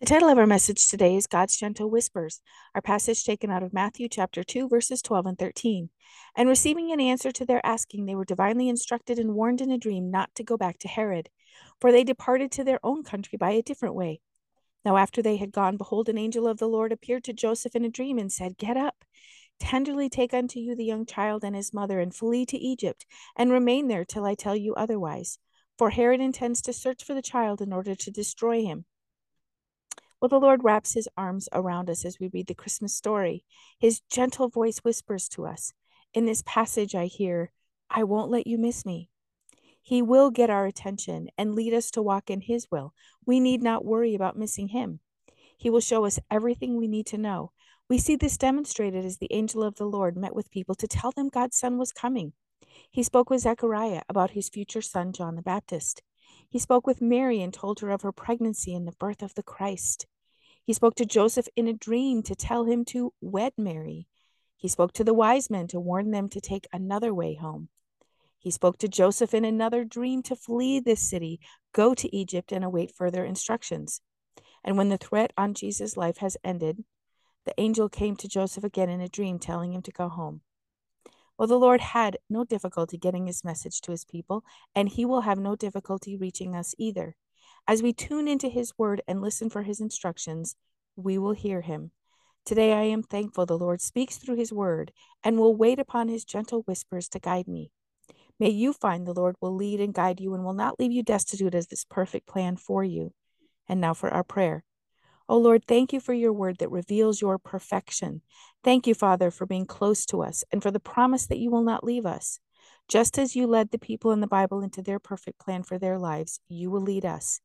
The title of our message today is God's Gentle Whispers, our passage taken out of Matthew chapter 2, verses 12 and 13. And receiving an answer to their asking, they were divinely instructed and warned in a dream not to go back to Herod, for they departed to their own country by a different way. Now, after they had gone, behold, an angel of the Lord appeared to Joseph in a dream and said, Get up, tenderly take unto you the young child and his mother, and flee to Egypt, and remain there till I tell you otherwise. For Herod intends to search for the child in order to destroy him. Well, the Lord wraps his arms around us as we read the Christmas story. His gentle voice whispers to us. In this passage, I hear, I won't let you miss me. He will get our attention and lead us to walk in His will. We need not worry about missing Him. He will show us everything we need to know. We see this demonstrated as the angel of the Lord met with people to tell them God's Son was coming. He spoke with Zechariah about his future son, John the Baptist. He spoke with Mary and told her of her pregnancy and the birth of the Christ. He spoke to Joseph in a dream to tell him to wed Mary. He spoke to the wise men to warn them to take another way home. He spoke to Joseph in another dream to flee this city, go to Egypt, and await further instructions. And when the threat on Jesus' life has ended, the angel came to Joseph again in a dream, telling him to go home. Well, the Lord had no difficulty getting his message to his people, and he will have no difficulty reaching us either. As we tune into his word and listen for his instructions, we will hear him. Today I am thankful the Lord speaks through his word and will wait upon his gentle whispers to guide me. May you find the Lord will lead and guide you and will not leave you destitute as this perfect plan for you. And now for our prayer. Oh Lord, thank you for your word that reveals your perfection. Thank you, Father, for being close to us and for the promise that you will not leave us. Just as you led the people in the Bible into their perfect plan for their lives, you will lead us.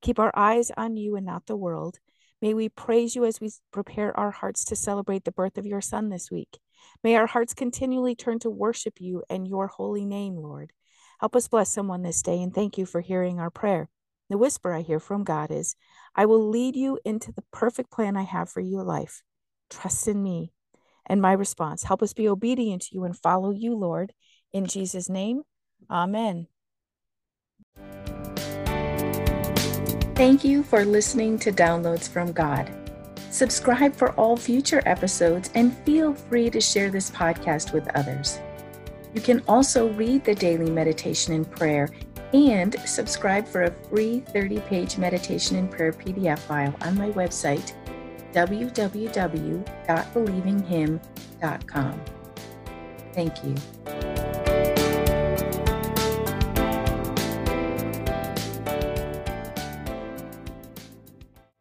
Keep our eyes on you and not the world. May we praise you as we prepare our hearts to celebrate the birth of your Son this week. May our hearts continually turn to worship you and your holy name, Lord. Help us bless someone this day and thank you for hearing our prayer. The whisper I hear from God is, I will lead you into the perfect plan I have for your life. Trust in me. And my response, help us be obedient to you and follow you, Lord. In Jesus' name, amen. Thank you for listening to Downloads from God. Subscribe for all future episodes and feel free to share this podcast with others. You can also read the daily meditation and prayer and subscribe for a free 30 page meditation and prayer PDF file on my website, www.believinghim.com. Thank you.